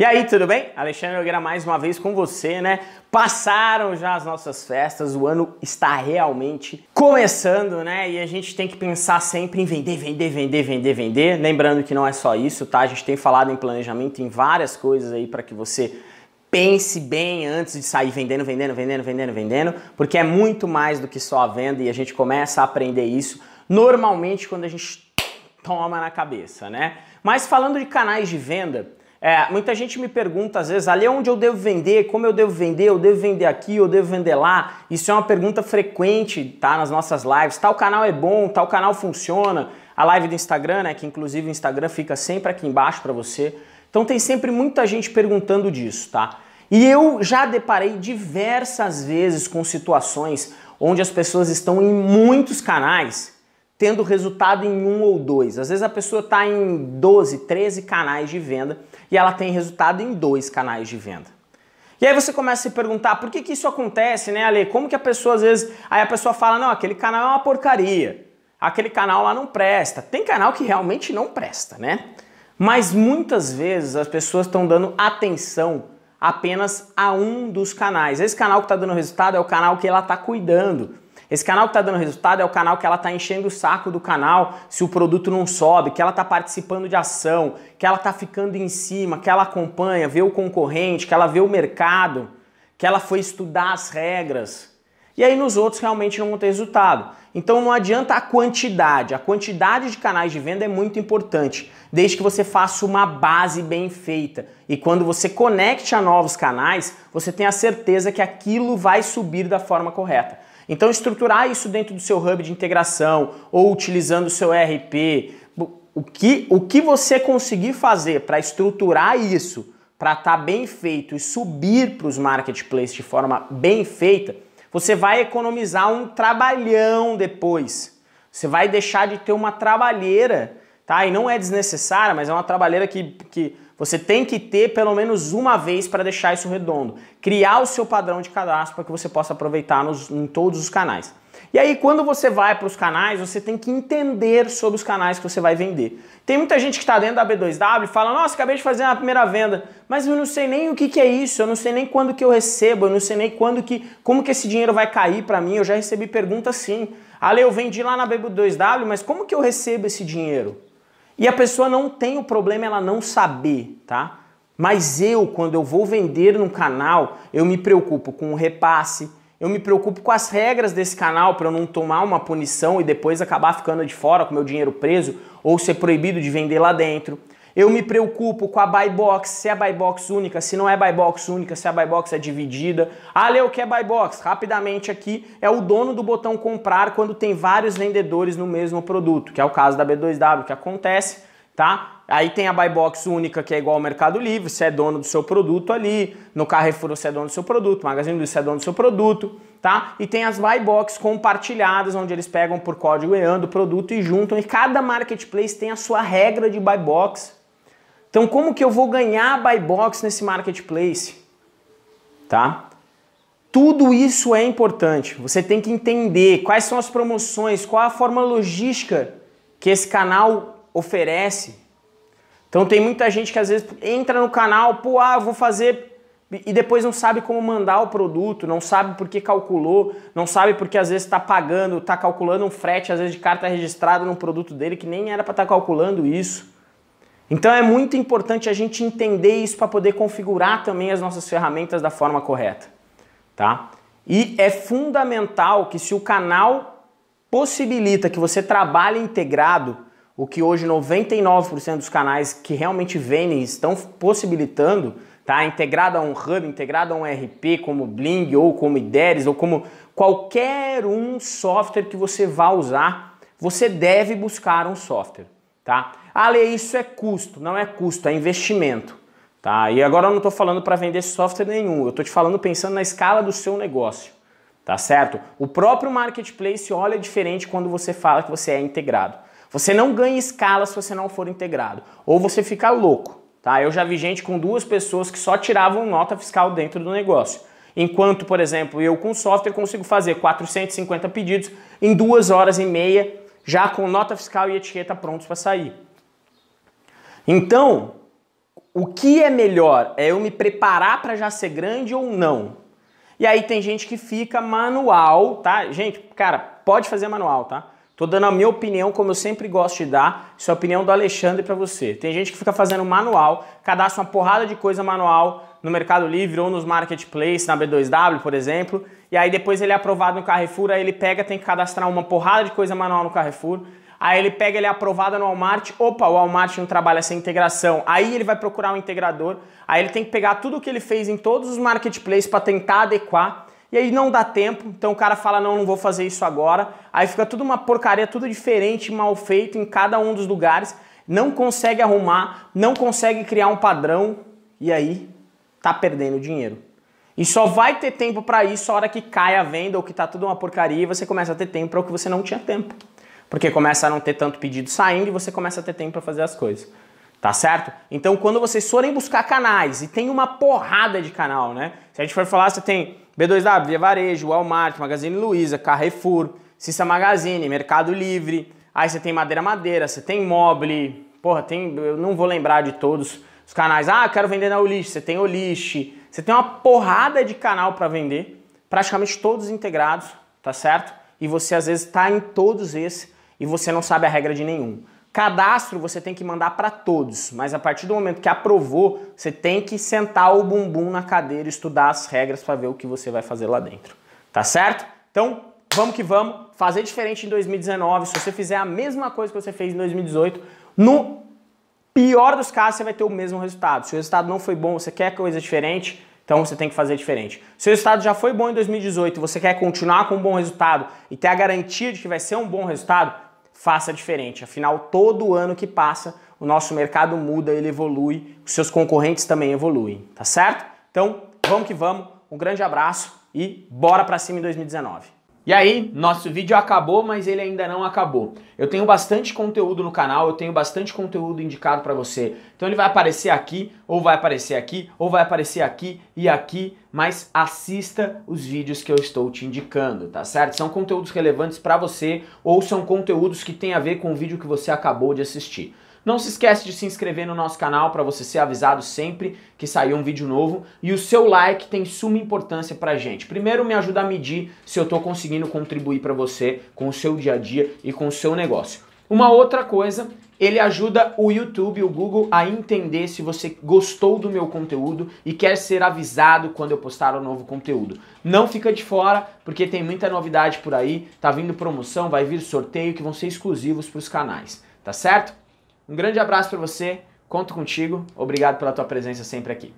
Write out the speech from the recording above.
E aí, tudo bem? Alexandre Nogueira mais uma vez com você, né? Passaram já as nossas festas, o ano está realmente começando, né? E a gente tem que pensar sempre em vender, vender, vender, vender, vender. Lembrando que não é só isso, tá? A gente tem falado em planejamento, em várias coisas aí para que você pense bem antes de sair vendendo, vendendo, vendendo, vendendo, vendendo, porque é muito mais do que só a venda e a gente começa a aprender isso normalmente quando a gente toma na cabeça, né? Mas falando de canais de venda, é, muita gente me pergunta às vezes, ali é onde eu devo vender, como eu devo vender, eu devo vender aqui, eu devo vender lá. Isso é uma pergunta frequente, tá? Nas nossas lives. Tal canal é bom, tal canal funciona. A live do Instagram, né? Que inclusive o Instagram fica sempre aqui embaixo para você. Então tem sempre muita gente perguntando disso, tá? E eu já deparei diversas vezes com situações onde as pessoas estão em muitos canais tendo resultado em um ou dois. Às vezes a pessoa está em 12, 13 canais de venda e ela tem resultado em dois canais de venda. E aí você começa a se perguntar por que, que isso acontece, né, Ale? Como que a pessoa às vezes. Aí a pessoa fala: não, aquele canal é uma porcaria, aquele canal lá não presta. Tem canal que realmente não presta, né? Mas muitas vezes as pessoas estão dando atenção apenas a um dos canais. Esse canal que está dando resultado é o canal que ela está cuidando. Esse canal que está dando resultado é o canal que ela está enchendo o saco do canal se o produto não sobe, que ela está participando de ação, que ela está ficando em cima, que ela acompanha, vê o concorrente, que ela vê o mercado, que ela foi estudar as regras. E aí nos outros realmente não vão ter resultado. Então não adianta a quantidade. A quantidade de canais de venda é muito importante, desde que você faça uma base bem feita. E quando você conecte a novos canais, você tem a certeza que aquilo vai subir da forma correta. Então, estruturar isso dentro do seu hub de integração ou utilizando o seu ERP, o que, o que você conseguir fazer para estruturar isso, para estar tá bem feito e subir para os marketplaces de forma bem feita, você vai economizar um trabalhão depois. Você vai deixar de ter uma trabalheira, tá? E não é desnecessária, mas é uma trabalheira que, que você tem que ter pelo menos uma vez para deixar isso redondo. Criar o seu padrão de cadastro para que você possa aproveitar nos, em todos os canais. E aí, quando você vai para os canais, você tem que entender sobre os canais que você vai vender. Tem muita gente que está dentro da B2W e fala: Nossa, acabei de fazer a primeira venda, mas eu não sei nem o que, que é isso, eu não sei nem quando que eu recebo, eu não sei nem quando que, como que esse dinheiro vai cair para mim. Eu já recebi pergunta assim: Ale, eu vendi lá na B2W, mas como que eu recebo esse dinheiro? E a pessoa não tem o problema ela não saber, tá? Mas eu, quando eu vou vender no canal, eu me preocupo com o repasse, eu me preocupo com as regras desse canal para eu não tomar uma punição e depois acabar ficando de fora com meu dinheiro preso ou ser proibido de vender lá dentro. Eu me preocupo com a buy box, se é buy box única, se não é buy box única, se a buy box é dividida. Ah, Leo, o que é buy box? Rapidamente aqui é o dono do botão comprar quando tem vários vendedores no mesmo produto, que é o caso da B2W, que acontece, tá? Aí tem a buy box única, que é igual ao Mercado Livre, você é dono do seu produto ali, no Carrefour você é dono do seu produto, Magazine Luiza você é dono do seu produto, tá? E tem as buy box compartilhadas, onde eles pegam por código EAN do produto e juntam, e cada marketplace tem a sua regra de buy box. Então, como que eu vou ganhar buy box nesse marketplace? Tá? Tudo isso é importante. Você tem que entender quais são as promoções, qual a forma logística que esse canal oferece. Então tem muita gente que às vezes entra no canal, pô, ah, vou fazer e depois não sabe como mandar o produto, não sabe por que calculou, não sabe porque às vezes está pagando, está calculando um frete às vezes de carta registrada num produto dele que nem era para estar tá calculando isso. Então é muito importante a gente entender isso para poder configurar também as nossas ferramentas da forma correta, tá? E é fundamental que se o canal possibilita que você trabalhe integrado, o que hoje 99% dos canais que realmente vendem estão possibilitando, tá? Integrado a um hub, integrado a um RP como Bling ou como IDERES ou como qualquer um software que você vá usar, você deve buscar um software, tá? Lê, isso é custo. Não é custo, é investimento. Tá? E agora eu não estou falando para vender software nenhum, eu estou te falando pensando na escala do seu negócio. Tá certo? O próprio marketplace olha diferente quando você fala que você é integrado. Você não ganha escala se você não for integrado. Ou você fica louco. Tá? Eu já vi gente com duas pessoas que só tiravam nota fiscal dentro do negócio. Enquanto, por exemplo, eu com software consigo fazer 450 pedidos em duas horas e meia, já com nota fiscal e etiqueta prontos para sair. Então, o que é melhor? É eu me preparar para já ser grande ou não? E aí tem gente que fica manual, tá? Gente, cara, pode fazer manual, tá? Tô dando a minha opinião, como eu sempre gosto de dar, isso é a opinião do Alexandre para você. Tem gente que fica fazendo manual, cadastra uma porrada de coisa manual no Mercado Livre ou nos marketplaces, na B2W, por exemplo, e aí depois ele é aprovado no Carrefour, aí ele pega, tem que cadastrar uma porrada de coisa manual no Carrefour, aí ele pega, ele é aprovado no Walmart, opa, o Walmart não trabalha sem integração, aí ele vai procurar um integrador, aí ele tem que pegar tudo o que ele fez em todos os marketplaces para tentar adequar, e aí não dá tempo, então o cara fala, não, não vou fazer isso agora, aí fica tudo uma porcaria, tudo diferente, mal feito em cada um dos lugares, não consegue arrumar, não consegue criar um padrão, e aí tá perdendo dinheiro. E só vai ter tempo para isso a hora que cai a venda ou que tá tudo uma porcaria e você começa a ter tempo para o que você não tinha tempo. Porque começa a não ter tanto pedido saindo e você começa a ter tempo para fazer as coisas. Tá certo? Então, quando vocês forem buscar canais, e tem uma porrada de canal, né? Se a gente for falar, você tem B2W, Via Varejo, Walmart, Magazine Luiza, Carrefour, Cissa Magazine, Mercado Livre, aí você tem Madeira Madeira, você tem Mobile, porra, tem, eu não vou lembrar de todos os canais. Ah, quero vender na Olist, você tem Olist, você tem uma porrada de canal para vender, praticamente todos integrados, tá certo? E você às vezes está em todos esses e você não sabe a regra de nenhum. Cadastro você tem que mandar para todos, mas a partir do momento que aprovou, você tem que sentar o bumbum na cadeira estudar as regras para ver o que você vai fazer lá dentro. Tá certo? Então, vamos que vamos, fazer diferente em 2019. Se você fizer a mesma coisa que você fez em 2018, no pior dos casos você vai ter o mesmo resultado. Se o resultado não foi bom, você quer coisa diferente, então você tem que fazer diferente. Se o resultado já foi bom em 2018 e você quer continuar com um bom resultado e ter a garantia de que vai ser um bom resultado, faça diferente. Afinal, todo ano que passa, o nosso mercado muda, ele evolui, os seus concorrentes também evoluem, tá certo? Então, vamos que vamos. Um grande abraço e bora para cima em 2019. E aí, nosso vídeo acabou, mas ele ainda não acabou. Eu tenho bastante conteúdo no canal, eu tenho bastante conteúdo indicado para você. Então ele vai aparecer aqui, ou vai aparecer aqui, ou vai aparecer aqui e aqui, mas assista os vídeos que eu estou te indicando, tá certo? São conteúdos relevantes para você ou são conteúdos que têm a ver com o vídeo que você acabou de assistir. Não se esquece de se inscrever no nosso canal para você ser avisado sempre que sair um vídeo novo e o seu like tem suma importância pra gente. Primeiro me ajuda a medir se eu estou conseguindo contribuir para você com o seu dia a dia e com o seu negócio. Uma outra coisa, ele ajuda o YouTube, o Google a entender se você gostou do meu conteúdo e quer ser avisado quando eu postar um novo conteúdo. Não fica de fora, porque tem muita novidade por aí, tá vindo promoção, vai vir sorteio que vão ser exclusivos para os canais, tá certo? Um grande abraço para você, conto contigo, obrigado pela tua presença sempre aqui.